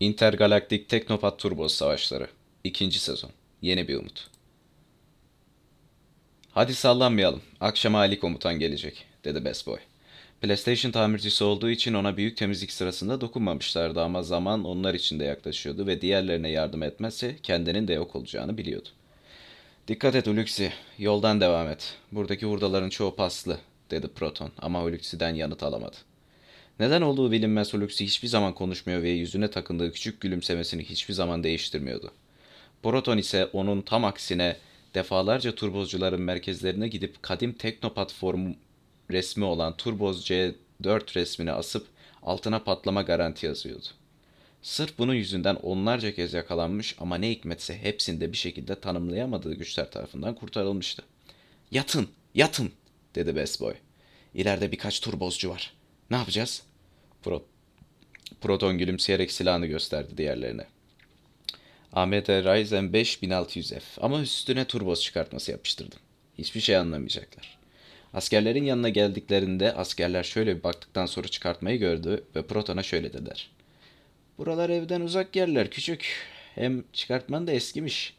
Intergalaktik Teknopat Turbo Savaşları 2. sezon. Yeni bir umut. Hadi sallanmayalım. Akşama Ali komutan gelecek, dedi Best Boy. PlayStation tamircisi olduğu için ona büyük temizlik sırasında dokunmamışlardı ama zaman onlar için de yaklaşıyordu ve diğerlerine yardım etmezse kendinin de yok olacağını biliyordu. Dikkat et Hulusi, yoldan devam et. Buradaki hurdaların çoğu paslı, dedi Proton ama Hulusi'den yanıt alamadı. Neden olduğu bilinmez Hulusi hiçbir zaman konuşmuyor ve yüzüne takındığı küçük gülümsemesini hiçbir zaman değiştirmiyordu. Proton ise onun tam aksine defalarca turbozcuların merkezlerine gidip kadim teknopat formu resmi olan Turboz C4 resmini asıp altına patlama garanti yazıyordu. Sırf bunun yüzünden onlarca kez yakalanmış ama ne hikmetse hepsinde bir şekilde tanımlayamadığı güçler tarafından kurtarılmıştı. Yatın, yatın, dedi Best Boy. İleride birkaç turbozcu var. Ne yapacağız? Pro Proton gülümseyerek silahını gösterdi diğerlerine. AMD Ryzen 5 1600F ama üstüne turboz çıkartması yapıştırdım. Hiçbir şey anlamayacaklar. Askerlerin yanına geldiklerinde askerler şöyle bir baktıktan sonra çıkartmayı gördü ve Proton'a şöyle dediler. Buralar evden uzak yerler küçük. Hem çıkartman da eskimiş.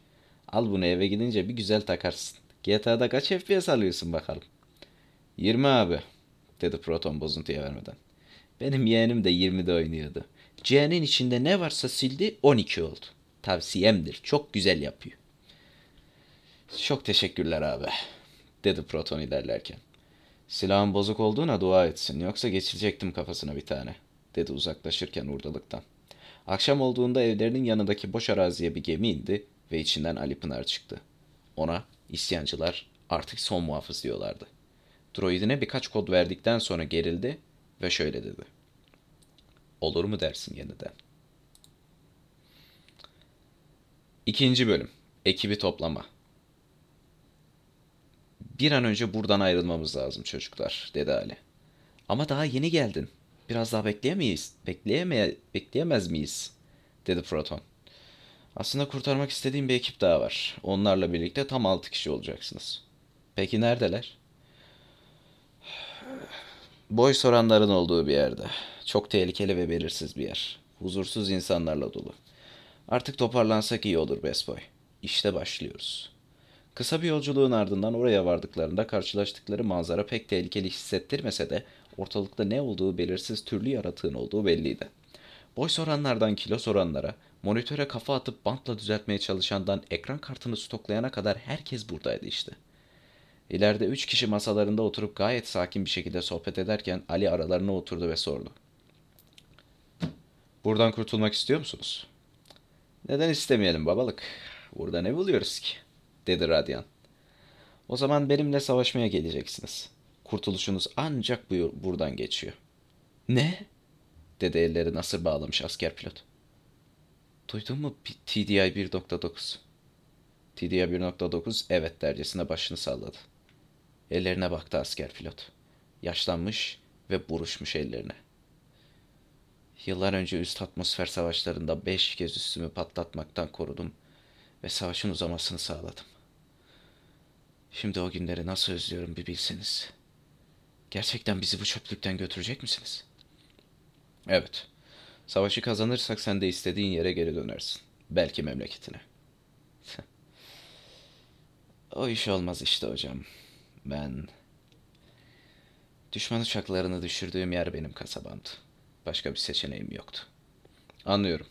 Al bunu eve gidince bir güzel takarsın. GTA'da kaç FPS alıyorsun bakalım. 20 abi dedi Proton bozuntuya vermeden. Benim yeğenim de 20'de oynuyordu. C'nin içinde ne varsa sildi 12 oldu. Tavsiyemdir. Çok güzel yapıyor. Çok teşekkürler abi dedi Proton ilerlerken. Silahın bozuk olduğuna dua etsin yoksa geçirecektim kafasına bir tane dedi uzaklaşırken urdalıktan. Akşam olduğunda evlerinin yanındaki boş araziye bir gemi indi ve içinden Ali Pınar çıktı. Ona isyancılar artık son muhafız diyorlardı. Droidine birkaç kod verdikten sonra gerildi ve şöyle dedi. Olur mu dersin yeniden? İkinci bölüm. Ekibi toplama. Bir an önce buradan ayrılmamız lazım çocuklar, dedi Ali. Ama daha yeni geldin. Biraz daha bekleyemeyiz. Bekleyemeye, bekleyemez miyiz? dedi Proton. Aslında kurtarmak istediğim bir ekip daha var. Onlarla birlikte tam altı kişi olacaksınız. Peki neredeler? Boy soranların olduğu bir yerde. Çok tehlikeli ve belirsiz bir yer. Huzursuz insanlarla dolu. Artık toparlansak iyi olur Besboy. İşte başlıyoruz. Kısa bir yolculuğun ardından oraya vardıklarında karşılaştıkları manzara pek tehlikeli hissettirmese de ortalıkta ne olduğu belirsiz türlü yaratığın olduğu belliydi. Boy soranlardan kilo soranlara, monitöre kafa atıp bantla düzeltmeye çalışandan ekran kartını stoklayana kadar herkes buradaydı işte. İleride üç kişi masalarında oturup gayet sakin bir şekilde sohbet ederken Ali aralarına oturdu ve sordu. Buradan kurtulmak istiyor musunuz? Neden istemeyelim babalık? Burada ne buluyoruz ki? dedi Radyan. O zaman benimle savaşmaya geleceksiniz. Kurtuluşunuz ancak buyur, buradan geçiyor. Ne? dedi elleri nasır bağlamış asker pilot. Duydun mu TDI 1.9? TDI 1.9 evet dercesine başını salladı. Ellerine baktı asker pilot. Yaşlanmış ve buruşmuş ellerine. Yıllar önce üst atmosfer savaşlarında beş kez üstümü patlatmaktan korudum ve savaşın uzamasını sağladım. Şimdi o günleri nasıl özlüyorum bir bilseniz. Gerçekten bizi bu çöplükten götürecek misiniz? Evet. Savaşı kazanırsak sen de istediğin yere geri dönersin. Belki memleketine. o iş olmaz işte hocam. Ben... Düşman uçaklarını düşürdüğüm yer benim kasabamdı. Başka bir seçeneğim yoktu. Anlıyorum.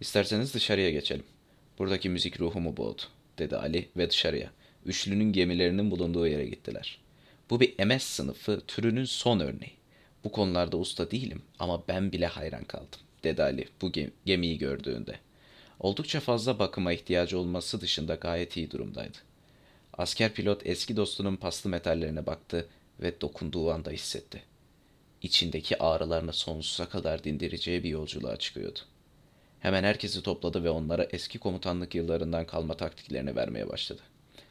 İsterseniz dışarıya geçelim. Buradaki müzik ruhumu boğdu, dedi Ali ve dışarıya. Üçlünün gemilerinin bulunduğu yere gittiler. Bu bir MS sınıfı, türünün son örneği. Bu konularda usta değilim ama ben bile hayran kaldım, dedi Ali bu gemiyi gördüğünde. Oldukça fazla bakıma ihtiyacı olması dışında gayet iyi durumdaydı. Asker pilot eski dostunun paslı metallerine baktı ve dokunduğu anda hissetti. İçindeki ağrılarını sonsuza kadar dindireceği bir yolculuğa çıkıyordu. Hemen herkesi topladı ve onlara eski komutanlık yıllarından kalma taktiklerini vermeye başladı.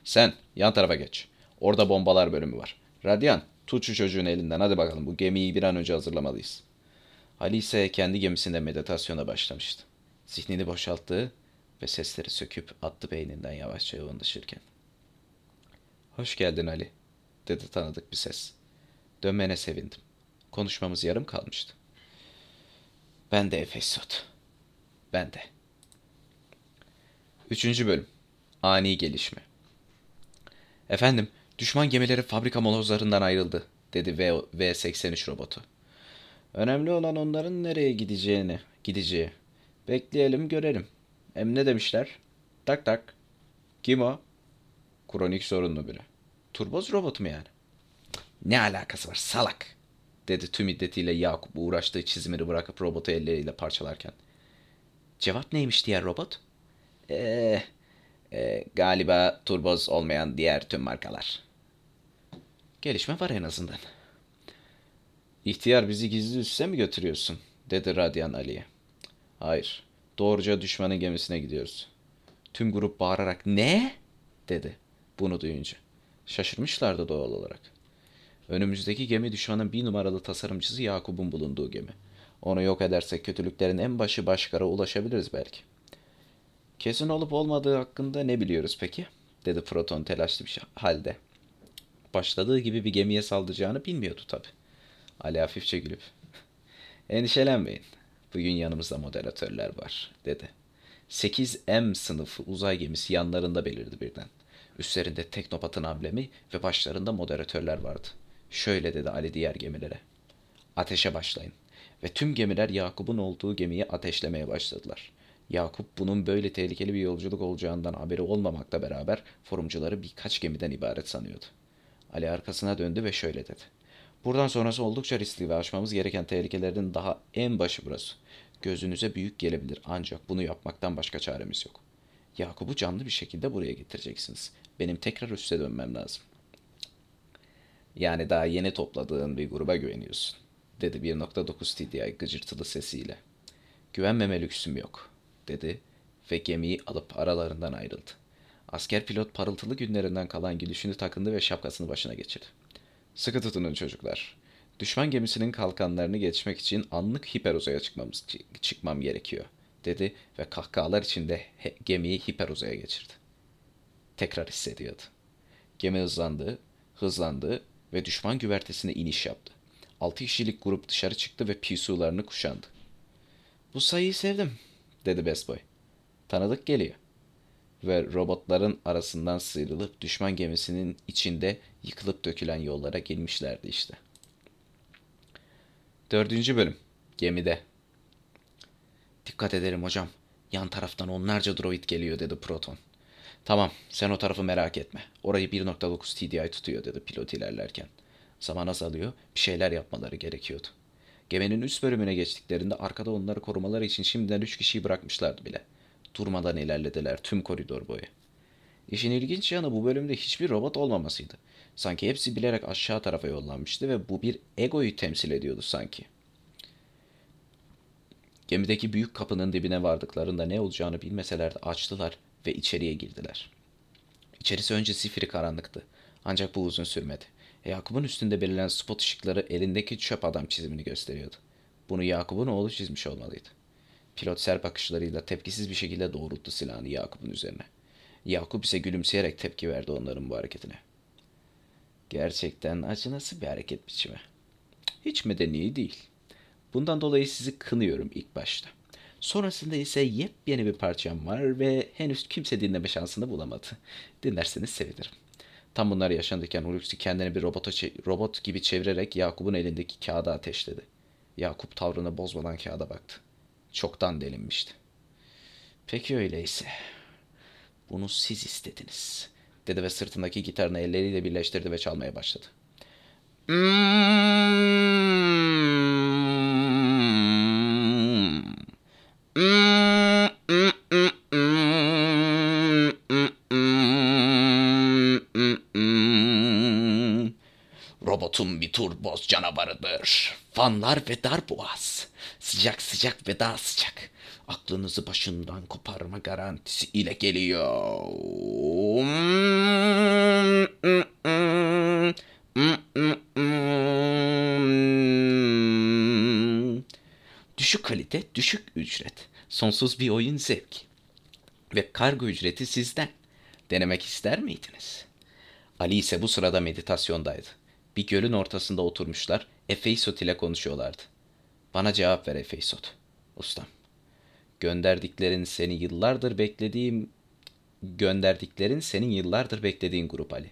Sen yan tarafa geç. Orada bombalar bölümü var. Radyan tut çocuğun elinden hadi bakalım bu gemiyi bir an önce hazırlamalıyız. Ali ise kendi gemisinde meditasyona başlamıştı. Zihnini boşalttı ve sesleri söküp attı beyninden yavaşça yoğunlaşırken. Hoş geldin Ali, dedi tanıdık bir ses. Dönmene sevindim. Konuşmamız yarım kalmıştı. Ben de Efesot. Ben de. Üçüncü bölüm. Ani gelişme. Efendim, düşman gemileri fabrika molozlarından ayrıldı, dedi V- V-83 robotu. Önemli olan onların nereye gideceğini, gideceği. Bekleyelim görelim. Hem ne demişler? Tak tak. Kim o? Kronik sorunlu biri. Turboz robot mu yani? Ne alakası var salak? Dedi tüm iddetiyle Yakup uğraştığı çizimini bırakıp robotu elleriyle parçalarken. Cevap neymiş diğer robot? Eee e, galiba turboz olmayan diğer tüm markalar. Gelişme var en azından. İhtiyar bizi gizli üsse mi götürüyorsun? dedi Radyan Ali'ye. Hayır. Doğruca düşmanın gemisine gidiyoruz. Tüm grup bağırarak ne? dedi bunu duyunca. Şaşırmışlardı doğal olarak. Önümüzdeki gemi düşmanın bir numaralı tasarımcısı Yakup'un bulunduğu gemi. Onu yok edersek kötülüklerin en başı başkara ulaşabiliriz belki. Kesin olup olmadığı hakkında ne biliyoruz peki? dedi Proton telaşlı bir halde. Başladığı gibi bir gemiye saldıracağını bilmiyordu tabi. Ali hafifçe gülüp. Endişelenmeyin. Bugün yanımızda moderatörler var, dedi. 8M sınıfı uzay gemisi yanlarında belirdi birden. Üstlerinde Teknopat'ın amblemi ve başlarında moderatörler vardı. Şöyle dedi Ali diğer gemilere. Ateşe başlayın. Ve tüm gemiler Yakup'un olduğu gemiyi ateşlemeye başladılar. Yakup bunun böyle tehlikeli bir yolculuk olacağından haberi olmamakla beraber forumcuları birkaç gemiden ibaret sanıyordu. Ali arkasına döndü ve şöyle dedi. Buradan sonrası oldukça riskli ve aşmamız gereken tehlikelerden daha en başı burası. Gözünüze büyük gelebilir ancak bunu yapmaktan başka çaremiz yok. Yakup'u canlı bir şekilde buraya getireceksiniz. Benim tekrar üste dönmem lazım. Yani daha yeni topladığın bir gruba güveniyorsun, dedi 1.9 TDI gıcırtılı sesiyle. Güvenmeme lüksüm yok, dedi ve gemiyi alıp aralarından ayrıldı. Asker pilot parıltılı günlerinden kalan gülüşünü takındı ve şapkasını başına geçirdi. Sıkı tutunun çocuklar. Düşman gemisinin kalkanlarını geçmek için anlık hiperuzaya çıkmamız, çıkmam gerekiyor, dedi ve kahkahalar içinde gemiyi hiperuzaya geçirdi. Tekrar hissediyordu. Gemi hızlandı, hızlandı ve düşman güvertesine iniş yaptı. Altı kişilik grup dışarı çıktı ve pisularını kuşandı. Bu sayıyı sevdim, dedi Best Boy. Tanıdık geliyor. Ve robotların arasından sıyrılıp düşman gemisinin içinde yıkılıp dökülen yollara girmişlerdi işte. Dördüncü bölüm. Gemide. Dikkat ederim hocam. Yan taraftan onlarca droid geliyor dedi Proton. Tamam sen o tarafı merak etme. Orayı 1.9 TDI tutuyor dedi pilot ilerlerken. Zaman azalıyor bir şeyler yapmaları gerekiyordu. Geminin üst bölümüne geçtiklerinde arkada onları korumaları için şimdiden üç kişiyi bırakmışlardı bile. Durmadan ilerlediler tüm koridor boyu. İşin ilginç yanı bu bölümde hiçbir robot olmamasıydı. Sanki hepsi bilerek aşağı tarafa yollanmıştı ve bu bir egoyu temsil ediyordu sanki. Gemideki büyük kapının dibine vardıklarında ne olacağını bilmeseler de açtılar ve içeriye girdiler. İçerisi önce sifiri karanlıktı. Ancak bu uzun sürmedi. Yakup'un üstünde belirlen spot ışıkları elindeki çöp adam çizimini gösteriyordu. Bunu Yakup'un oğlu çizmiş olmalıydı. Pilot ser bakışlarıyla tepkisiz bir şekilde doğrulttu silahını Yakup'un üzerine. Yakup ise gülümseyerek tepki verdi onların bu hareketine. Gerçekten acınası bir hareket biçimi. Hiç medeni değil. Bundan dolayı sizi kınıyorum ilk başta. Sonrasında ise yepyeni bir parçam var ve henüz kimse dinleme şansını bulamadı. Dinlerseniz sevinirim. Tam bunlar yaşanırken Hulusi kendini bir robota robot gibi çevirerek Yakup'un elindeki kağıda ateşledi. Yakup tavrını bozmadan kağıda baktı. Çoktan delinmişti. Peki öyleyse. Bunu siz istediniz, dedi ve sırtındaki gitarını elleriyle birleştirdi ve çalmaya başladı. Robotun bir turboz canavarıdır. Fanlar ve dar boğaz. Sıcak sıcak ve daha sıcak. Aklınızı başından koparma garantisi ile geliyor. Kalite, düşük ücret. Sonsuz bir oyun zevk. Ve kargo ücreti sizden. Denemek ister miydiniz? Ali ise bu sırada meditasyondaydı. Bir gölün ortasında oturmuşlar, Efeysot ile konuşuyorlardı. Bana cevap ver Efeysot. Ustam. Gönderdiklerin seni yıllardır beklediğim gönderdiklerin senin yıllardır beklediğin grup Ali.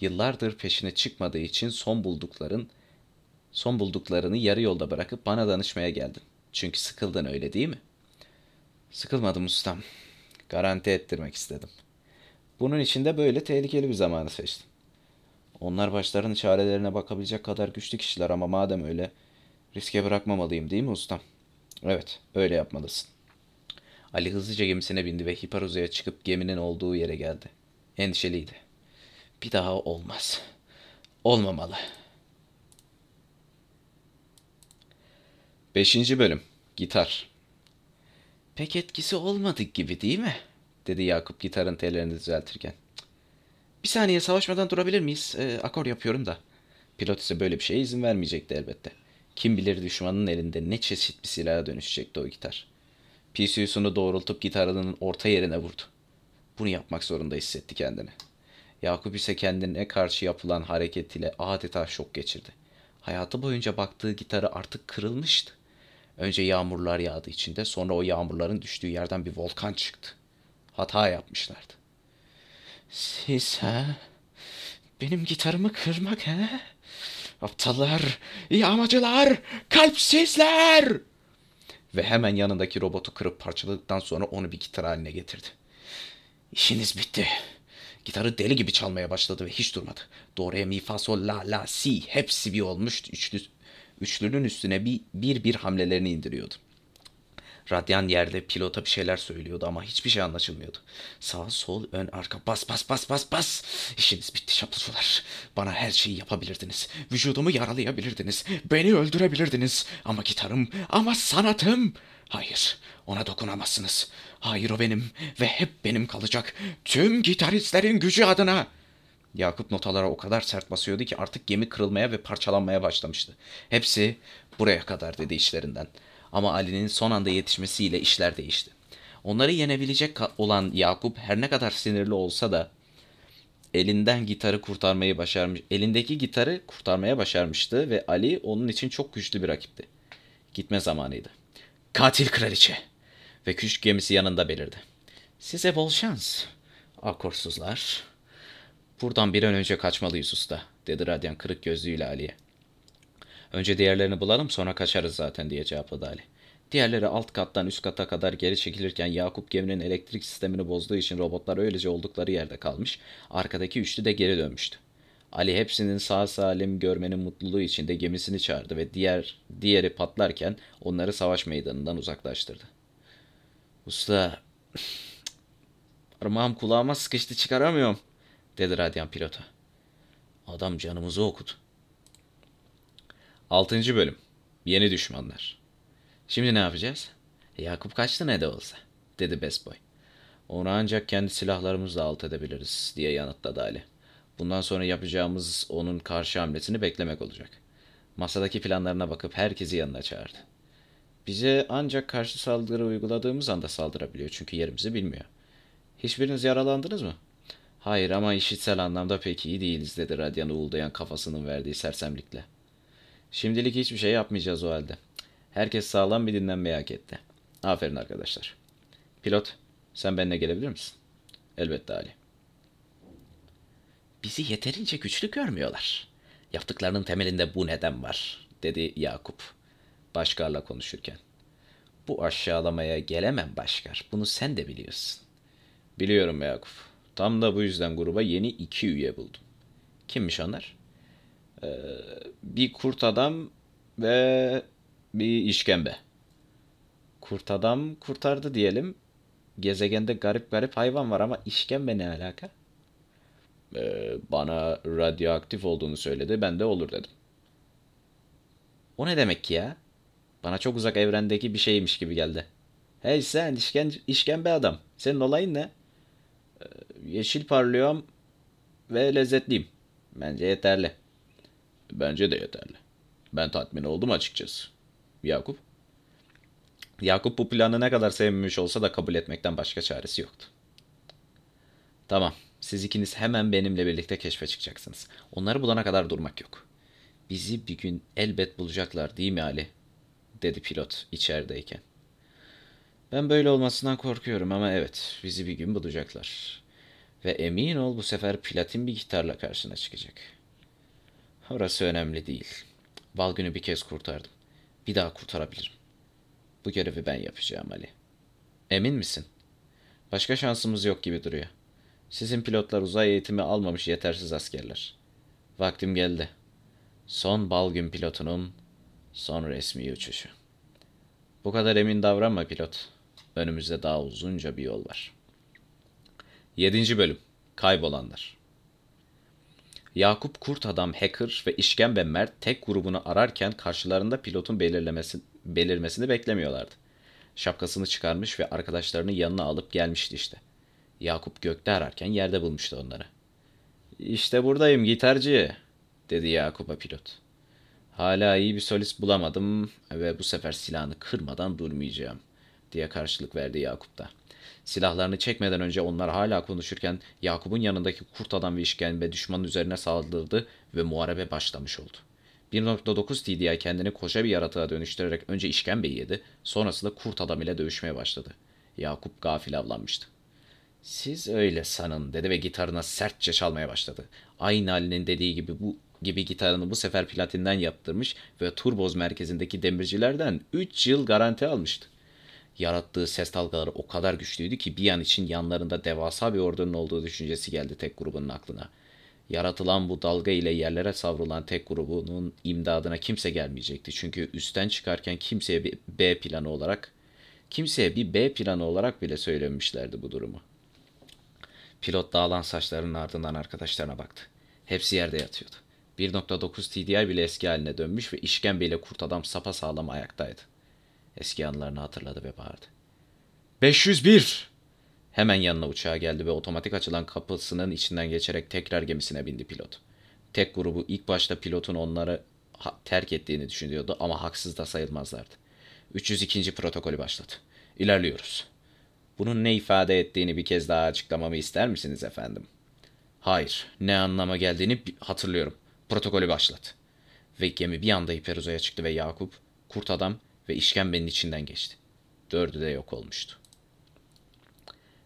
Yıllardır peşine çıkmadığı için son buldukların son bulduklarını yarı yolda bırakıp bana danışmaya geldin. Çünkü sıkıldın öyle değil mi? Sıkılmadım ustam. Garanti ettirmek istedim. Bunun için de böyle tehlikeli bir zamanı seçtim. Onlar başlarının çarelerine bakabilecek kadar güçlü kişiler ama madem öyle riske bırakmamalıyım değil mi ustam? Evet, öyle yapmalısın. Ali hızlıca gemisine bindi ve Hiparuza'ya çıkıp geminin olduğu yere geldi. Endişeliydi. Bir daha olmaz. Olmamalı. Beşinci bölüm. Gitar. Pek etkisi olmadı gibi değil mi? Dedi Yakup gitarın tellerini düzeltirken. Bir saniye savaşmadan durabilir miyiz? E, akor yapıyorum da. Pilot ise böyle bir şeye izin vermeyecekti elbette. Kim bilir düşmanın elinde ne çeşit bir silaha dönüşecekti o gitar. PCU'sunu doğrultup gitarının orta yerine vurdu. Bunu yapmak zorunda hissetti kendini. Yakup ise kendine karşı yapılan hareket ile adeta şok geçirdi. Hayatı boyunca baktığı gitarı artık kırılmıştı. Önce yağmurlar yağdı içinde, sonra o yağmurların düştüğü yerden bir volkan çıktı. Hata yapmışlardı. Siz ha? Benim gitarımı kırmak ha? Aptallar, yağmacılar, kalpsizler! Ve hemen yanındaki robotu kırıp parçaladıktan sonra onu bir gitar haline getirdi. İşiniz bitti. Gitarı deli gibi çalmaya başladı ve hiç durmadı. Do, re, mi, fa, sol, la, la, si hepsi bir olmuş. Üçlü, üçlünün üstüne bir, bir bir hamlelerini indiriyordu. Radyan yerde pilota bir şeyler söylüyordu ama hiçbir şey anlaşılmıyordu. Sağ, sol, ön, arka, bas, bas, bas, bas, bas. İşiniz bitti şaplısular. Bana her şeyi yapabilirdiniz. Vücudumu yaralayabilirdiniz. Beni öldürebilirdiniz. Ama gitarım, ama sanatım. Hayır, ona dokunamazsınız. Hayır o benim ve hep benim kalacak. Tüm gitaristlerin gücü adına. Yakup notalara o kadar sert basıyordu ki artık gemi kırılmaya ve parçalanmaya başlamıştı. Hepsi buraya kadar dedi işlerinden. Ama Ali'nin son anda yetişmesiyle işler değişti. Onları yenebilecek olan Yakup her ne kadar sinirli olsa da elinden gitarı kurtarmayı başarmış. Elindeki gitarı kurtarmaya başarmıştı ve Ali onun için çok güçlü bir rakipti. Gitme zamanıydı. Katil kraliçe ve küçük gemisi yanında belirdi. Size bol şans. Akorsuzlar. Buradan bir an önce kaçmalıyız usta, dedi Radyan kırık gözlüğüyle Ali'ye. Önce diğerlerini bulalım sonra kaçarız zaten diye cevapladı Ali. Diğerleri alt kattan üst kata kadar geri çekilirken Yakup geminin elektrik sistemini bozduğu için robotlar öylece oldukları yerde kalmış, arkadaki üçlü de geri dönmüştü. Ali hepsinin sağ salim görmenin mutluluğu içinde gemisini çağırdı ve diğer diğeri patlarken onları savaş meydanından uzaklaştırdı. Usta, parmağım kulağıma sıkıştı çıkaramıyorum, dedi radyan pilota. Adam canımızı okudu. 6. bölüm. Yeni düşmanlar. Şimdi ne yapacağız? Yakup kaçtı ne de olsa, dedi Best Boy. Onu ancak kendi silahlarımızla alt edebiliriz, diye yanıtladı Ali. Bundan sonra yapacağımız onun karşı hamlesini beklemek olacak. Masadaki planlarına bakıp herkesi yanına çağırdı. Bize ancak karşı saldırı uyguladığımız anda saldırabiliyor çünkü yerimizi bilmiyor. Hiçbiriniz yaralandınız mı? Hayır ama işitsel anlamda pek iyi değiliz dedi Radyan uğuldayan kafasının verdiği sersemlikle. Şimdilik hiçbir şey yapmayacağız o halde. Herkes sağlam bir dinlenmeyi hak etti. Aferin arkadaşlar. Pilot, sen benimle gelebilir misin? Elbette Ali. Bizi yeterince güçlü görmüyorlar. Yaptıklarının temelinde bu neden var, dedi Yakup. Başkar'la konuşurken. Bu aşağılamaya gelemem Başkar. Bunu sen de biliyorsun. Biliyorum Yakup. Tam da bu yüzden gruba yeni iki üye buldum. Kimmiş onlar? Ee, bir kurt adam ve bir işkembe. Kurt adam kurtardı diyelim. Gezegende garip garip hayvan var ama işkembe ne alaka? Ee, bana radyoaktif olduğunu söyledi. Ben de olur dedim. O ne demek ki ya? Bana çok uzak evrendeki bir şeymiş gibi geldi. Hey sen işken, işkembe adam. Senin olayın ne? Ee, yeşil parlıyorum ve lezzetliyim. Bence yeterli. Bence de yeterli. Ben tatmin oldum açıkçası. Yakup? Yakup bu planı ne kadar sevmemiş olsa da kabul etmekten başka çaresi yoktu. Tamam, siz ikiniz hemen benimle birlikte keşfe çıkacaksınız. Onları bulana kadar durmak yok. Bizi bir gün elbet bulacaklar değil mi Ali? dedi pilot içerideyken. Ben böyle olmasından korkuyorum ama evet, bizi bir gün bulacaklar. Ve emin ol bu sefer platin bir gitarla karşına çıkacak. Orası önemli değil. Balgün'ü bir kez kurtardım. Bir daha kurtarabilirim. Bu görevi ben yapacağım Ali. Emin misin? Başka şansımız yok gibi duruyor. Sizin pilotlar uzay eğitimi almamış yetersiz askerler. Vaktim geldi. Son Balgün pilotunun son resmi uçuşu. Bu kadar emin davranma pilot. Önümüzde daha uzunca bir yol var. 7. Bölüm Kaybolanlar Yakup Kurt Adam Hacker ve İşkembe Mert tek grubunu ararken karşılarında pilotun belirlemesi, belirmesini beklemiyorlardı. Şapkasını çıkarmış ve arkadaşlarını yanına alıp gelmişti işte. Yakup gökte ararken yerde bulmuştu onları. İşte buradayım gitarcı, dedi Yakup'a pilot. Hala iyi bir solist bulamadım ve bu sefer silahını kırmadan durmayacağım, diye karşılık verdi Yakup da. Silahlarını çekmeden önce onlar hala konuşurken Yakup'un yanındaki kurt adam ve işkembe düşmanın üzerine saldırdı ve muharebe başlamış oldu. 1.9 TDI kendini koca bir yaratığa dönüştürerek önce işkembeyi yedi, sonrasında kurt adam ile dövüşmeye başladı. Yakup gafil avlanmıştı. Siz öyle sanın dedi ve gitarına sertçe çalmaya başladı. Aynı Ali'nin dediği gibi bu gibi gitarını bu sefer platinden yaptırmış ve Turboz merkezindeki demircilerden 3 yıl garanti almıştı. Yarattığı ses dalgaları o kadar güçlüydü ki bir an için yanlarında devasa bir ordunun olduğu düşüncesi geldi tek grubunun aklına. Yaratılan bu dalga ile yerlere savrulan tek grubunun imdadına kimse gelmeyecekti. Çünkü üstten çıkarken kimseye bir B planı olarak kimseye bir B planı olarak bile söylemişlerdi bu durumu. Pilot dağılan saçlarının ardından arkadaşlarına baktı. Hepsi yerde yatıyordu. 1.9 TDI bile eski haline dönmüş ve işkembeyle kurt adam sapasağlam ayaktaydı. Eski anılarını hatırladı ve bağırdı. 501! Hemen yanına uçağa geldi ve otomatik açılan kapısının içinden geçerek tekrar gemisine bindi pilot. Tek grubu ilk başta pilotun onları terk ettiğini düşünüyordu ama haksız da sayılmazlardı. 302. protokolü başladı. İlerliyoruz. Bunun ne ifade ettiğini bir kez daha açıklamamı ister misiniz efendim? Hayır, ne anlama geldiğini hatırlıyorum. Protokolü başlat. Ve gemi bir anda hiperuzaya çıktı ve Yakup, kurt adam ve işkembenin içinden geçti. Dördü de yok olmuştu.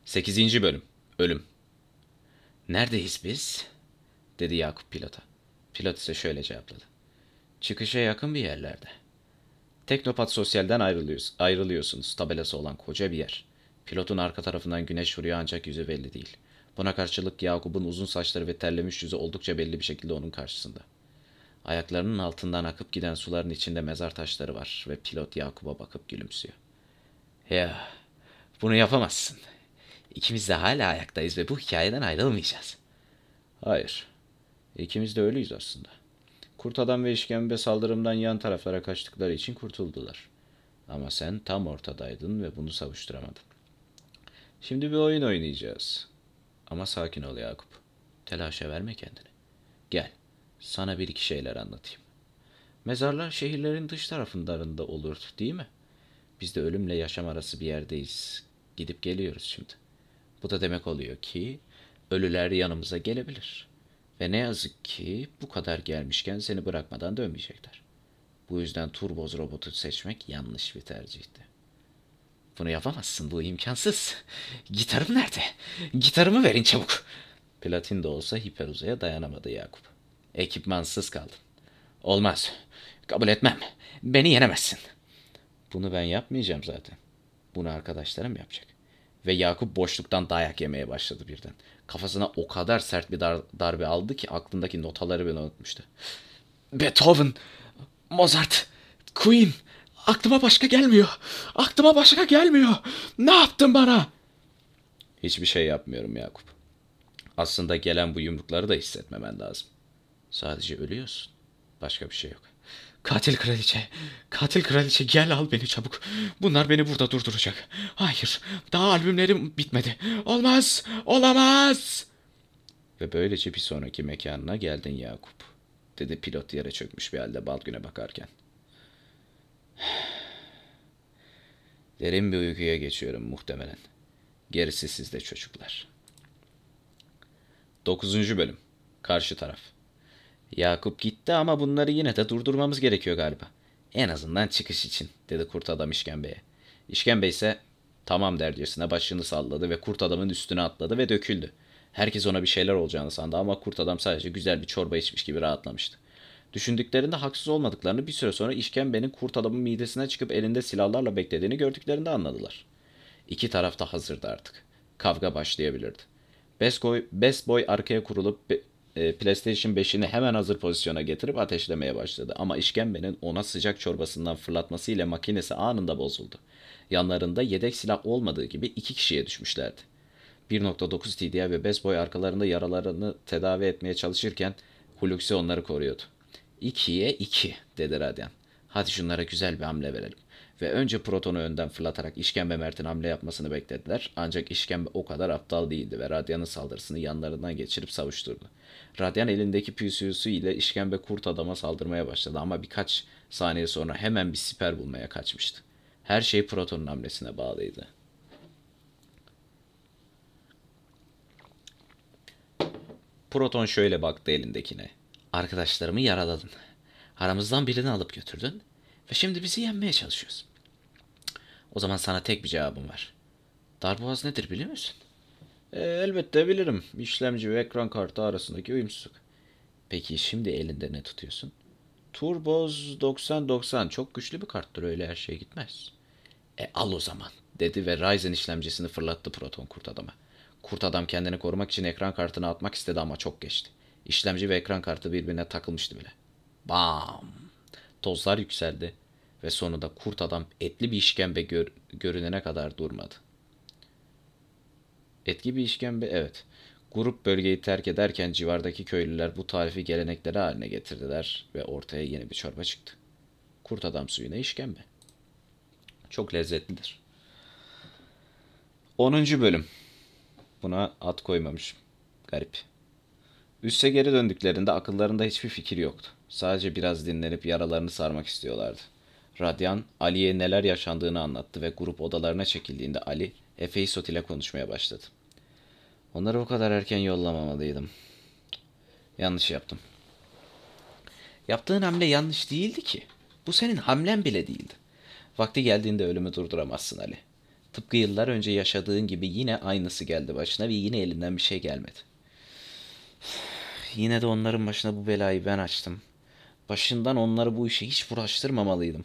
8. Bölüm Ölüm Neredeyiz biz? dedi Yakup pilota. Pilot ise şöyle cevapladı. Çıkışa yakın bir yerlerde. Teknopat Sosyal'den ayrılıyoruz, ayrılıyorsunuz. Tabelası olan koca bir yer. Pilotun arka tarafından güneş vuruyor ancak yüzü belli değil. Buna karşılık Yakup'un uzun saçları ve terlemiş yüzü oldukça belli bir şekilde onun karşısında. Ayaklarının altından akıp giden suların içinde mezar taşları var ve pilot Yakup'a bakıp gülümsüyor. Ya, bunu yapamazsın. İkimiz de hala ayaktayız ve bu hikayeden ayrılmayacağız. Hayır, ikimiz de ölüyüz aslında. Kurt adam ve işkembe saldırımdan yan taraflara kaçtıkları için kurtuldular. Ama sen tam ortadaydın ve bunu savuşturamadın. Şimdi bir oyun oynayacağız. Ama sakin ol Yakup. Telaşa verme kendini. Gel, sana bir iki şeyler anlatayım. Mezarlar şehirlerin dış taraflarında olur, değil mi? Biz de ölümle yaşam arası bir yerdeyiz. Gidip geliyoruz şimdi. Bu da demek oluyor ki ölüler yanımıza gelebilir. Ve ne yazık ki bu kadar gelmişken seni bırakmadan dönmeyecekler. Bu yüzden turboz robotu seçmek yanlış bir tercihti. Bunu yapamazsın, bu imkansız. Gitarım nerede? Gitarımı verin çabuk. Platin de olsa hiperuzaya dayanamadı Yakup. Ekipmansız kaldın. Olmaz. Kabul etmem. Beni yenemezsin. Bunu ben yapmayacağım zaten. Bunu arkadaşlarım yapacak. Ve Yakup boşluktan dayak yemeye başladı birden. Kafasına o kadar sert bir dar darbe aldı ki aklındaki notaları bile unutmuştu. Beethoven, Mozart, Queen. Aklıma başka gelmiyor. Aklıma başka gelmiyor. Ne yaptın bana? Hiçbir şey yapmıyorum Yakup. Aslında gelen bu yumrukları da hissetmemen lazım. Sadece ölüyorsun. Başka bir şey yok. Katil kraliçe, katil kraliçe gel al beni çabuk. Bunlar beni burada durduracak. Hayır, daha albümlerim bitmedi. Olmaz, olamaz. Ve böylece bir sonraki mekanına geldin Yakup, dedi pilot yere çökmüş bir halde Balgün'e bakarken. Derin bir uykuya geçiyorum muhtemelen. Gerisi sizde çocuklar. Dokuzuncu bölüm. Karşı taraf. Yakup gitti ama bunları yine de durdurmamız gerekiyor galiba. En azından çıkış için, dedi kurt adam İşkembe'ye. İşkembe ise, Tamam dercesine başını salladı ve kurt adamın üstüne atladı ve döküldü. Herkes ona bir şeyler olacağını sandı ama kurt adam sadece güzel bir çorba içmiş gibi rahatlamıştı. Düşündüklerinde haksız olmadıklarını bir süre sonra işkembenin kurt adamın midesine çıkıp elinde silahlarla beklediğini gördüklerinde anladılar. İki taraf da hazırdı artık. Kavga başlayabilirdi. Best Boy, Best Boy arkaya kurulup PlayStation 5'ini hemen hazır pozisyona getirip ateşlemeye başladı. Ama işkembenin ona sıcak çorbasından fırlatması ile makinesi anında bozuldu. Yanlarında yedek silah olmadığı gibi iki kişiye düşmüşlerdi. 1.9 TDI ve Best Boy arkalarında yaralarını tedavi etmeye çalışırken Huluxi onları koruyordu. İkiye iki dedi Radyan. Hadi şunlara güzel bir hamle verelim. Ve önce Proton'u önden fırlatarak işkembe Mert'in hamle yapmasını beklediler. Ancak işkembe o kadar aptal değildi ve Radyan'ın saldırısını yanlarından geçirip savuşturdu. Radyan elindeki püsüsü ile işkembe kurt adama saldırmaya başladı ama birkaç saniye sonra hemen bir siper bulmaya kaçmıştı. Her şey Proton'un hamlesine bağlıydı. Proton şöyle baktı elindekine. Arkadaşlarımı yaraladın. Aramızdan birini alıp götürdün ve şimdi bizi yenmeye çalışıyorsun. O zaman sana tek bir cevabım var. Darboğaz nedir biliyor musun? E, elbette bilirim. İşlemci ve ekran kartı arasındaki uyumsuzluk. Peki şimdi elinde ne tutuyorsun? Turboz 9090 çok güçlü bir karttır öyle her şey gitmez. E al o zaman dedi ve Ryzen işlemcisini fırlattı Proton kurt adama. Kurt adam kendini korumak için ekran kartını atmak istedi ama çok geçti. İşlemci ve ekran kartı birbirine takılmıştı bile. Bam! Tozlar yükseldi ve sonunda kurt adam etli bir işkembe gör, görünene kadar durmadı. Etki bir işkembe evet. Grup bölgeyi terk ederken civardaki köylüler bu tarifi gelenekleri haline getirdiler ve ortaya yeni bir çorba çıktı. Kurt adam suyuna işkembe. Çok lezzetlidir. 10. bölüm. Buna at koymamışım. Garip. Üste geri döndüklerinde akıllarında hiçbir fikir yoktu. Sadece biraz dinlenip yaralarını sarmak istiyorlardı. Radyan, Ali'ye neler yaşandığını anlattı ve grup odalarına çekildiğinde Ali, Efeisot ile konuşmaya başladı. Onları o kadar erken yollamamalıydım. Yanlış yaptım. Yaptığın hamle yanlış değildi ki. Bu senin hamlen bile değildi. Vakti geldiğinde ölümü durduramazsın Ali. Tıpkı yıllar önce yaşadığın gibi yine aynısı geldi başına ve yine elinden bir şey gelmedi. Yine de onların başına bu belayı ben açtım. Başından onları bu işe hiç bulaştırmamalıydım.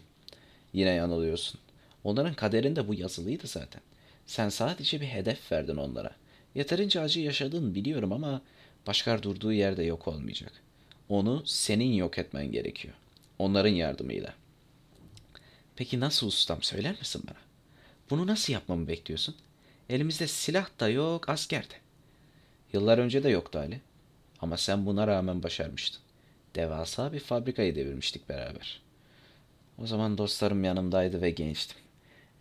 Yine yanılıyorsun. Onların kaderinde bu yazılıydı zaten. Sen sadece bir hedef verdin onlara. Yeterince acı yaşadın biliyorum ama Başkar durduğu yerde yok olmayacak. Onu senin yok etmen gerekiyor. Onların yardımıyla. Peki nasıl ustam söyler misin bana? Bunu nasıl yapmamı bekliyorsun? Elimizde silah da yok, asker de. Yıllar önce de yoktu Ali. Ama sen buna rağmen başarmıştın. Devasa bir fabrikayı devirmiştik beraber. O zaman dostlarım yanımdaydı ve gençtim.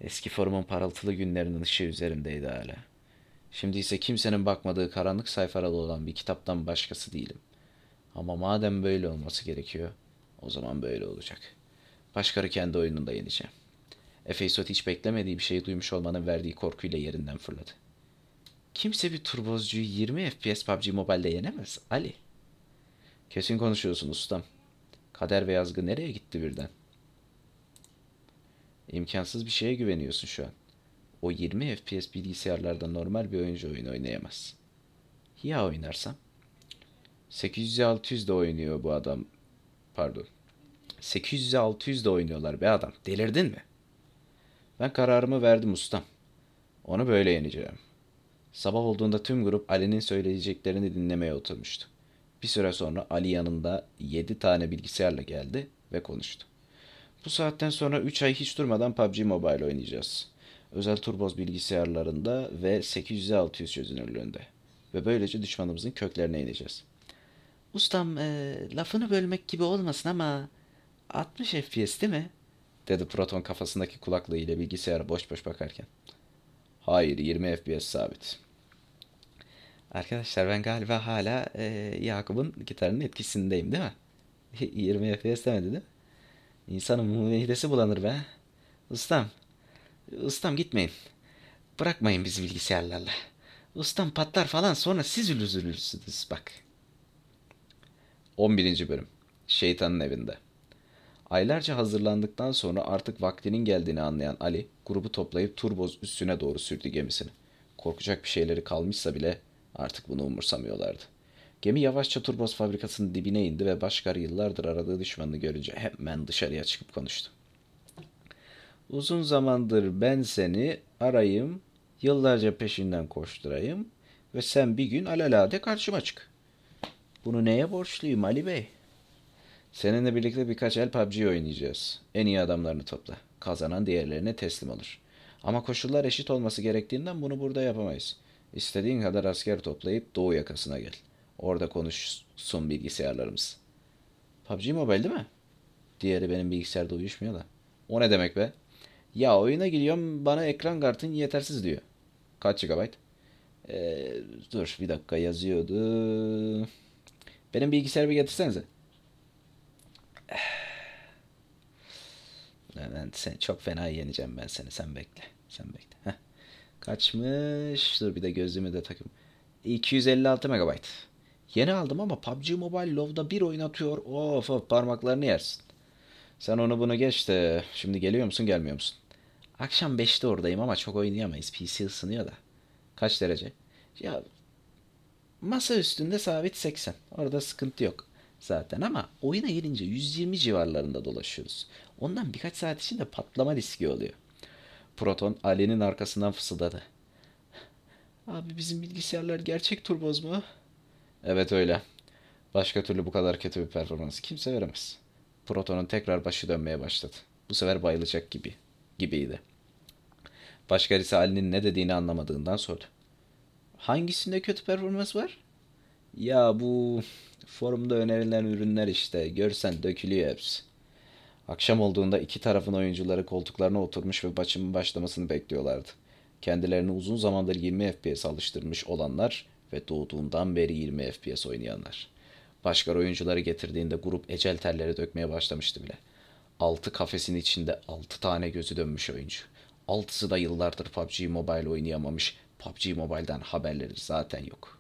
Eski forumun parıltılı günlerinin ışığı üzerimdeydi hala. Şimdi ise kimsenin bakmadığı karanlık sayfalı olan bir kitaptan başkası değilim. Ama madem böyle olması gerekiyor, o zaman böyle olacak. Başkarı kendi oyununda yeneceğim. Efeysot hiç beklemediği bir şeyi duymuş olmanın verdiği korkuyla yerinden fırladı. Kimse bir turbozcuyu 20 FPS PUBG Mobile'de yenemez Ali. Kesin konuşuyorsun ustam. Kader ve yazgı nereye gitti birden? İmkansız bir şeye güveniyorsun şu an. O 20 FPS bilgisayarlarda normal bir oyuncu oyun oynayamaz. Ya oynarsam? 800-600 de oynuyor bu adam. Pardon. 800-600 de oynuyorlar be adam. Delirdin mi? Ben kararımı verdim ustam. Onu böyle yeneceğim. Sabah olduğunda tüm grup Ali'nin söyleyeceklerini dinlemeye oturmuştu. Bir süre sonra Ali yanında 7 tane bilgisayarla geldi ve konuştu. Bu saatten sonra 3 ay hiç durmadan PUBG Mobile oynayacağız. Özel turboz bilgisayarlarında ve 800-600 çözünürlüğünde. Ve böylece düşmanımızın köklerine ineceğiz. Ustam e, lafını bölmek gibi olmasın ama 60 FPS değil mi? Dedi Proton kafasındaki kulaklığıyla bilgisayara boş boş bakarken. Hayır 20 FPS sabit. Arkadaşlar ben galiba hala e, Yakup'un gitarının etkisindeyim değil mi? 20 FPS demedi değil mi? İnsanın midesi bulanır be. Ustam. Ustam gitmeyin. Bırakmayın bizi bilgisayarlarla. Ustam patlar falan sonra siz üzülürsünüz bak. 11. bölüm. Şeytanın evinde. Aylarca hazırlandıktan sonra artık vaktinin geldiğini anlayan Ali, grubu toplayıp turboz üstüne doğru sürdü gemisini. Korkacak bir şeyleri kalmışsa bile artık bunu umursamıyorlardı. Gemi yavaşça turboz fabrikasının dibine indi ve Başkar yıllardır aradığı düşmanını görünce hemen dışarıya çıkıp konuştu. Uzun zamandır ben seni arayayım, yıllarca peşinden koşturayım ve sen bir gün alelade karşıma çık. Bunu neye borçluyum Ali Bey? Seninle birlikte birkaç el PUBG oynayacağız. En iyi adamlarını topla. Kazanan diğerlerine teslim olur. Ama koşullar eşit olması gerektiğinden bunu burada yapamayız. İstediğin kadar asker toplayıp doğu yakasına gel. Orada konuşsun bilgisayarlarımız. PUBG Mobile değil mi? Diğeri benim bilgisayarda uyuşmuyor da. O ne demek be? Ya oyuna giriyorum bana ekran kartın yetersiz diyor. Kaç GB? Ee, dur bir dakika yazıyordu. Benim bilgisayarı bir getirsenize. Ben seni çok fena yeneceğim ben seni. Sen bekle. Sen bekle. Heh. Kaçmış? Dur bir de gözlüğümü de takayım. 256 MB. Yeni aldım ama PUBG Mobile Low'da bir oyun atıyor. Of of parmaklarını yersin. Sen onu bunu geç de şimdi geliyor musun gelmiyor musun? Akşam 5'te oradayım ama çok oynayamayız. PC ısınıyor da. Kaç derece? Ya masa üstünde sabit 80. Orada sıkıntı yok zaten ama oyuna gelince 120 civarlarında dolaşıyoruz. Ondan birkaç saat içinde patlama riski oluyor. Proton Ali'nin arkasından fısıldadı. Abi bizim bilgisayarlar gerçek turboz mu? Evet öyle. Başka türlü bu kadar kötü bir performans kimse veremez. Proton'un tekrar başı dönmeye başladı. Bu sefer bayılacak gibi gibiydi. Başka ise Ali'nin ne dediğini anlamadığından sordu. Hangisinde kötü performans var? Ya bu forumda önerilen ürünler işte. Görsen dökülüyor hepsi. Akşam olduğunda iki tarafın oyuncuları koltuklarına oturmuş ve maçın başlamasını bekliyorlardı. Kendilerini uzun zamandır 20 FPS alıştırmış olanlar ve doğduğundan beri 20 FPS oynayanlar. Başka oyuncuları getirdiğinde grup ecel terleri dökmeye başlamıştı bile. Altı kafesin içinde altı tane gözü dönmüş oyuncu. Altısı da yıllardır PUBG Mobile oynayamamış. PUBG Mobile'den haberleri zaten yok.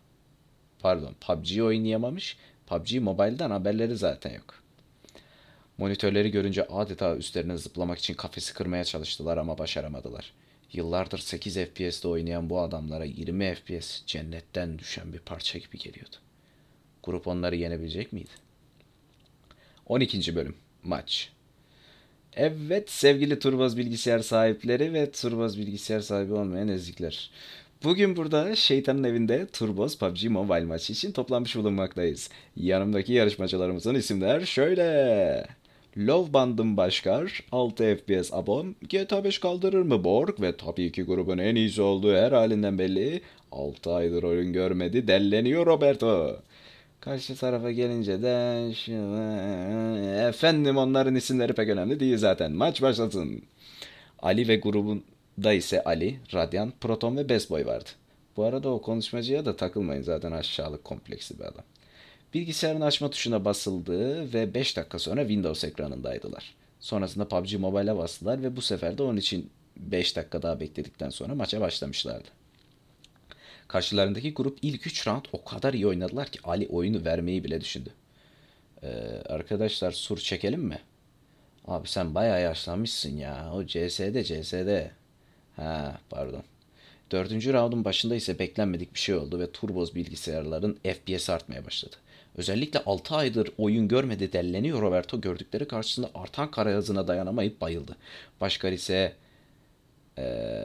Pardon, PUBG oynayamamış. PUBG Mobile'den haberleri zaten yok. Monitörleri görünce adeta üstlerine zıplamak için kafesi kırmaya çalıştılar ama başaramadılar. Yıllardır 8 FPS'de oynayan bu adamlara 20 FPS cennetten düşen bir parça gibi geliyordu. Grup onları yenebilecek miydi? 12. bölüm Maç Evet sevgili Turbaz bilgisayar sahipleri ve Turbaz bilgisayar sahibi olmayan ezikler. Bugün burada şeytanın evinde Turboz PUBG Mobile maçı için toplanmış bulunmaktayız. Yanımdaki yarışmacılarımızın isimler şöyle. Love Band'ın Başkar, 6 FPS Abon, GTA 5 kaldırır mı Borg ve tabii ki grubun en iyisi olduğu her halinden belli 6 aydır oyun görmedi delleniyor Roberto. Karşı tarafa gelince de şu... efendim onların isimleri pek önemli değil zaten. Maç başlasın. Ali ve grubunda ise Ali, Radiant, Proton ve Best Boy vardı. Bu arada o konuşmacıya da takılmayın zaten aşağılık kompleksli bir adam. Bilgisayarın açma tuşuna basıldı ve 5 dakika sonra Windows ekranındaydılar. Sonrasında PUBG Mobile'a bastılar ve bu sefer de onun için 5 dakika daha bekledikten sonra maça başlamışlardı. Karşılarındaki grup ilk 3 round o kadar iyi oynadılar ki Ali oyunu vermeyi bile düşündü. Ee, arkadaşlar sur çekelim mi? Abi sen bayağı yaşlanmışsın ya. O CS'de CS'de. Ha pardon. Dördüncü roundun başında ise beklenmedik bir şey oldu ve turboz bilgisayarların FPS artmaya başladı. Özellikle 6 aydır oyun görmedi delleniyor Roberto gördükleri karşısında artan kara hızına dayanamayıp bayıldı. Başkar ise ee,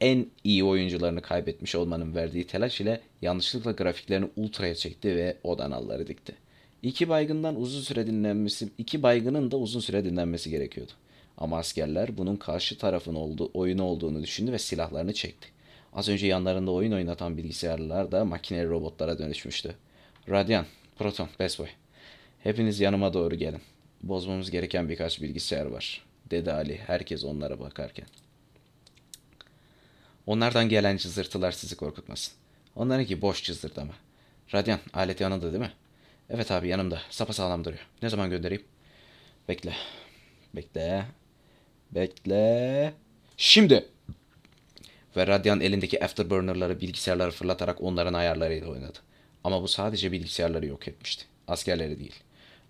en iyi oyuncularını kaybetmiş olmanın verdiği telaş ile yanlışlıkla grafiklerini ultraya çekti ve odanalları dikti. İki baygından uzun süre dinlenmesi, iki baygının da uzun süre dinlenmesi gerekiyordu. Ama askerler bunun karşı tarafın olduğu, oyunu olduğunu düşündü ve silahlarını çekti. Az önce yanlarında oyun oynatan bilgisayarlar da makineli robotlara dönüşmüştü. Radian, Proton, Best Boy. Hepiniz yanıma doğru gelin. Bozmamız gereken birkaç bilgisayar var, dedi Ali herkes onlara bakarken. Onlardan gelen cızırtılar sizi korkutmasın. Onlarınki boş cızırtama. Radyan alet yanında değil mi? Evet abi yanımda. Sapa sağlam duruyor. Ne zaman göndereyim? Bekle. Bekle. Bekle. Şimdi. Ve Radyan elindeki afterburnerları bilgisayarları fırlatarak onların ayarlarıyla oynadı. Ama bu sadece bilgisayarları yok etmişti. Askerleri değil.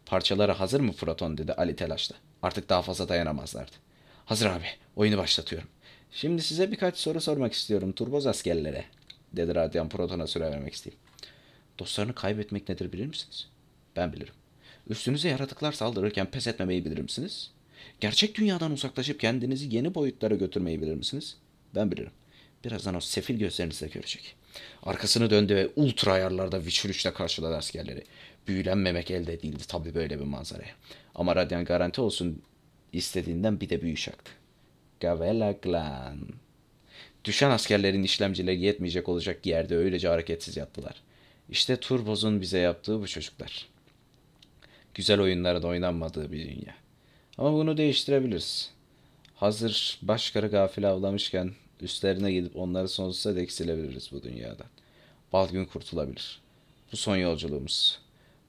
Parçaları hazır mı Proton dedi Ali telaşla. Artık daha fazla dayanamazlardı. Hazır abi. Oyunu başlatıyorum. Şimdi size birkaç soru sormak istiyorum turboz askerlere. Dedi Radyan Proton'a süre vermek isteyeyim. Dostlarını kaybetmek nedir bilir misiniz? Ben bilirim. Üstünüze yaratıklar saldırırken pes etmemeyi bilir misiniz? Gerçek dünyadan uzaklaşıp kendinizi yeni boyutlara götürmeyi bilir misiniz? Ben bilirim. Birazdan o sefil gözlerinizle görecek. Arkasını döndü ve ultra ayarlarda 3'te karşıladı askerleri. Büyülenmemek elde değildi tabii böyle bir manzaraya. Ama Radyan garanti olsun istediğinden bir de büyü şaktı. Gavela Glan. Düşen askerlerin işlemcileri yetmeyecek olacak yerde öylece hareketsiz yattılar. İşte Turboz'un bize yaptığı bu çocuklar. Güzel oyunların oynanmadığı bir dünya. Ama bunu değiştirebiliriz. Hazır başkarı gafil avlamışken üstlerine gidip onları sonsuza dek silebiliriz bu dünyadan. Balgün kurtulabilir. Bu son yolculuğumuz.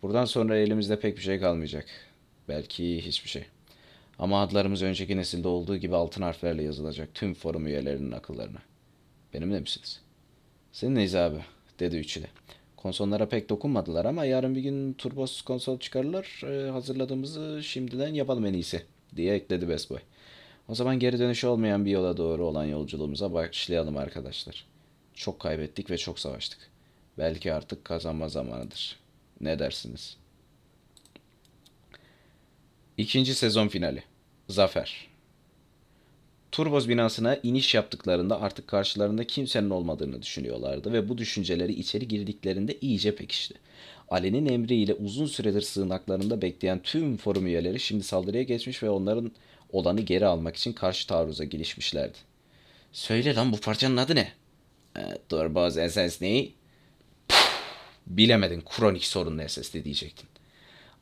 Buradan sonra elimizde pek bir şey kalmayacak. Belki hiçbir şey. Ama adlarımız önceki nesilde olduğu gibi altın harflerle yazılacak tüm forum üyelerinin akıllarına. Benimle misiniz? Seninleyiz abi, dedi üçü de. Konsollara pek dokunmadılar ama yarın bir gün turbos konsol çıkarırlar. Ee, hazırladığımızı şimdiden yapalım en iyisi, diye ekledi Best Boy. O zaman geri dönüşü olmayan bir yola doğru olan yolculuğumuza başlayalım arkadaşlar. Çok kaybettik ve çok savaştık. Belki artık kazanma zamanıdır. Ne dersiniz? İkinci sezon finali. Zafer. Turboz binasına iniş yaptıklarında artık karşılarında kimsenin olmadığını düşünüyorlardı ve bu düşünceleri içeri girdiklerinde iyice pekişti. Ali'nin emriyle uzun süredir sığınaklarında bekleyen tüm forum üyeleri şimdi saldırıya geçmiş ve onların olanı geri almak için karşı taarruza girişmişlerdi. Söyle lan bu parçanın adı ne? E, Turboz SSD. Bilemedin kronik sorunlu SSD diyecektin.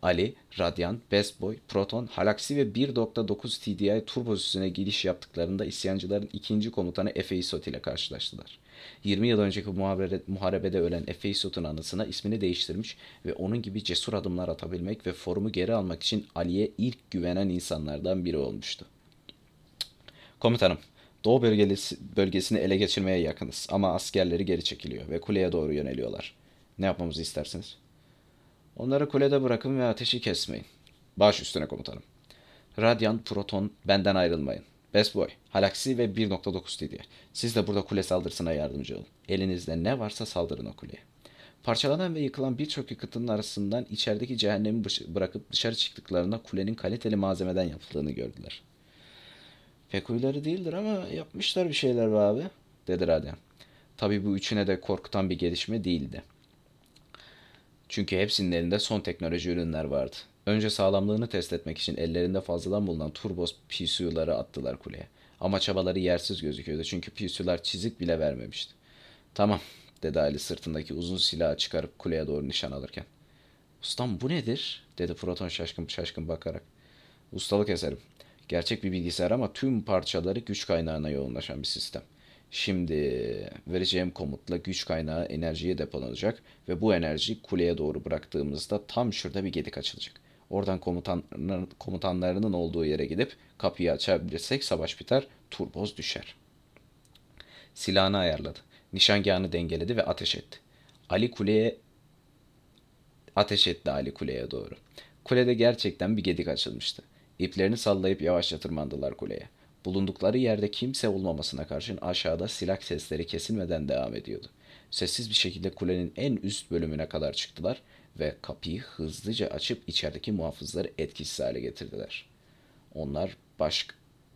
Ali, Radiant, Best Boy, Proton, Halaxy ve 1.9 TDI turbo üstüne giriş yaptıklarında isyancıların ikinci komutanı Efe Isot ile karşılaştılar. 20 yıl önceki muharebede, muharebede ölen Efe Isot'un anısına ismini değiştirmiş ve onun gibi cesur adımlar atabilmek ve forumu geri almak için Ali'ye ilk güvenen insanlardan biri olmuştu. Komutanım, Doğu bölgesi, bölgesini ele geçirmeye yakınız ama askerleri geri çekiliyor ve kuleye doğru yöneliyorlar. Ne yapmamızı istersiniz?'' Onları kulede bırakın ve ateşi kesmeyin. Baş üstüne komutanım. Radiant, Proton, benden ayrılmayın. Best Boy, Halaxi ve 1.9 TD. Siz de burada kule saldırısına yardımcı olun. Elinizde ne varsa saldırın o kuleye. Parçalanan ve yıkılan birçok yakıtın arasından içerideki cehennemi bırakıp dışarı çıktıklarında kulenin kaliteli malzemeden yapıldığını gördüler. Pek huyları değildir ama yapmışlar bir şeyler be abi, dedi Radiant. Tabii bu üçüne de korkutan bir gelişme değildi. Çünkü hepsinin elinde son teknoloji ürünler vardı. Önce sağlamlığını test etmek için ellerinde fazladan bulunan turbos PSU'ları attılar kuleye. Ama çabaları yersiz gözüküyordu çünkü PSU'lar çizik bile vermemişti. Tamam dedi Ali sırtındaki uzun silahı çıkarıp kuleye doğru nişan alırken. Ustam bu nedir? dedi Proton şaşkın şaşkın bakarak. Ustalık eserim. Gerçek bir bilgisayar ama tüm parçaları güç kaynağına yoğunlaşan bir sistem. Şimdi vereceğim komutla güç kaynağı enerjiye depolanacak ve bu enerji kuleye doğru bıraktığımızda tam şurada bir gedik açılacak. Oradan komutan, komutanlarının olduğu yere gidip kapıyı açabilirsek savaş biter, turboz düşer. Silahını ayarladı. Nişangahını dengeledi ve ateş etti. Ali kuleye ateş etti Ali kuleye doğru. Kulede gerçekten bir gedik açılmıştı. İplerini sallayıp yavaşça tırmandılar kuleye. Bulundukları yerde kimse olmamasına karşın aşağıda silah sesleri kesilmeden devam ediyordu. Sessiz bir şekilde kulenin en üst bölümüne kadar çıktılar ve kapıyı hızlıca açıp içerideki muhafızları etkisiz hale getirdiler. Onlar baş,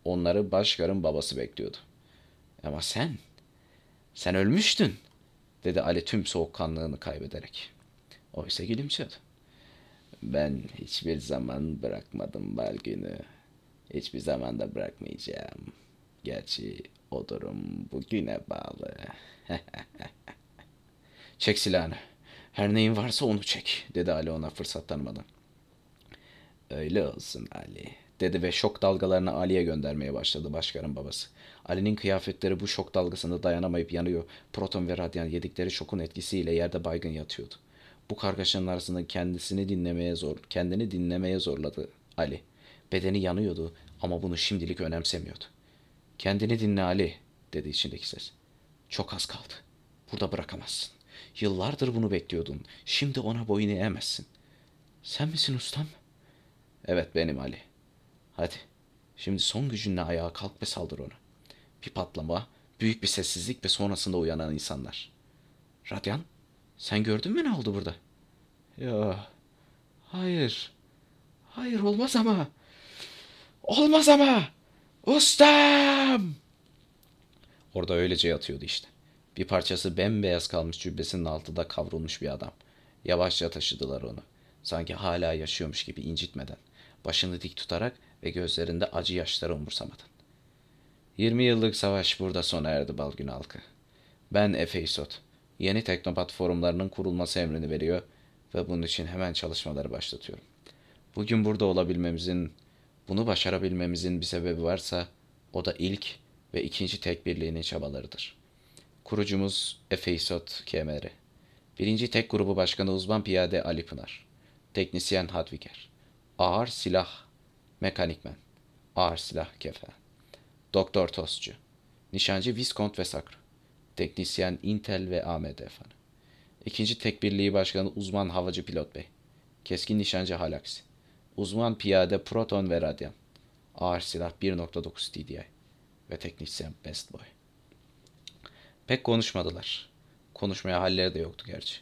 onları başkarın babası bekliyordu. Ama sen, sen ölmüştün, dedi Ali tüm soğukkanlığını kaybederek. Oysa gülümsüyordu. Ben hiçbir zaman bırakmadım Balgün'ü, Hiçbir zaman da bırakmayacağım. Gerçi o durum bugüne bağlı. çek silahını. Her neyin varsa onu çek, dedi Ali ona fırsat tanımadan. Öyle olsun Ali, dedi ve şok dalgalarını Ali'ye göndermeye başladı başkanın babası. Ali'nin kıyafetleri bu şok dalgasında dayanamayıp yanıyor. Proton ve Radyan yedikleri şokun etkisiyle yerde baygın yatıyordu. Bu kargaşanın arasında kendisini dinlemeye zor, kendini dinlemeye zorladı Ali. Bedeni yanıyordu ama bunu şimdilik önemsemiyordu. Kendini dinle Ali, dedi içindeki ses. Çok az kaldı. Burada bırakamazsın. Yıllardır bunu bekliyordun. Şimdi ona boyun eğemezsin. Sen misin ustam? Evet benim Ali. Hadi. Şimdi son gücünle ayağa kalk ve saldır onu. Bir patlama, büyük bir sessizlik ve sonrasında uyanan insanlar. Radyan, sen gördün mü ne oldu burada? Ya, hayır. Hayır olmaz ama. Olmaz ama. Ustam! Orada öylece yatıyordu işte. Bir parçası bembeyaz kalmış cübbesinin altında kavrulmuş bir adam. Yavaşça taşıdılar onu. Sanki hala yaşıyormuş gibi incitmeden. Başını dik tutarak ve gözlerinde acı yaşları umursamadan. 20 yıllık savaş burada sona erdi Balgün halkı. Ben Efe İsot. Yeni Teknopat forumlarının kurulması emrini veriyor ve bunun için hemen çalışmaları başlatıyorum. Bugün burada olabilmemizin, bunu başarabilmemizin bir sebebi varsa o da ilk ve ikinci tek birliğinin çabalarıdır. Kurucumuz Efe İsot KMR. Birinci tek grubu başkanı uzman piyade Ali Pınar. Teknisyen Hadviger. Ağır silah mekanikmen. Ağır silah kefen. Doktor Tostçu. Nişancı Viskont ve Sakra. Teknisyen Intel ve AMD efendim. İkinci tek birliği başkanı uzman havacı pilot bey. Keskin nişancı Halaksi. Uzman piyade Proton ve Radyan. Ağır silah 1.9 TDI. Ve teknisyen Best Boy. Pek konuşmadılar. Konuşmaya halleri de yoktu gerçi.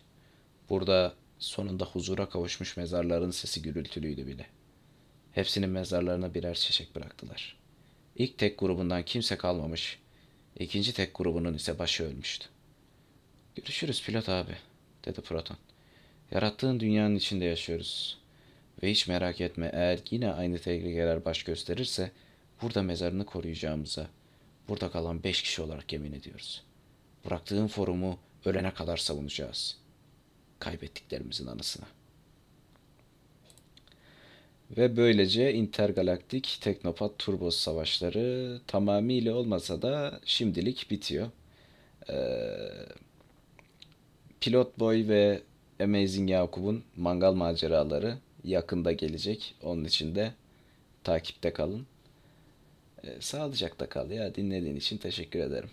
Burada sonunda huzura kavuşmuş mezarların sesi gürültülüydü bile. Hepsinin mezarlarına birer çiçek bıraktılar. İlk tek grubundan kimse kalmamış. İkinci tek grubunun ise başı ölmüştü. Görüşürüz pilot abi, dedi Proton. Yarattığın dünyanın içinde yaşıyoruz. Ve hiç merak etme eğer yine aynı tehlikeler baş gösterirse burada mezarını koruyacağımıza, burada kalan beş kişi olarak yemin ediyoruz. Bıraktığın forumu ölene kadar savunacağız. Kaybettiklerimizin anısına. Ve böylece intergalaktik Teknopat Turbos savaşları tamamıyla olmasa da şimdilik bitiyor. Ee, Pilot Boy ve Amazing Yakup'un mangal maceraları yakında gelecek. Onun için de takipte kalın. Ee, sağlıcakla kal ya. Dinlediğin için teşekkür ederim.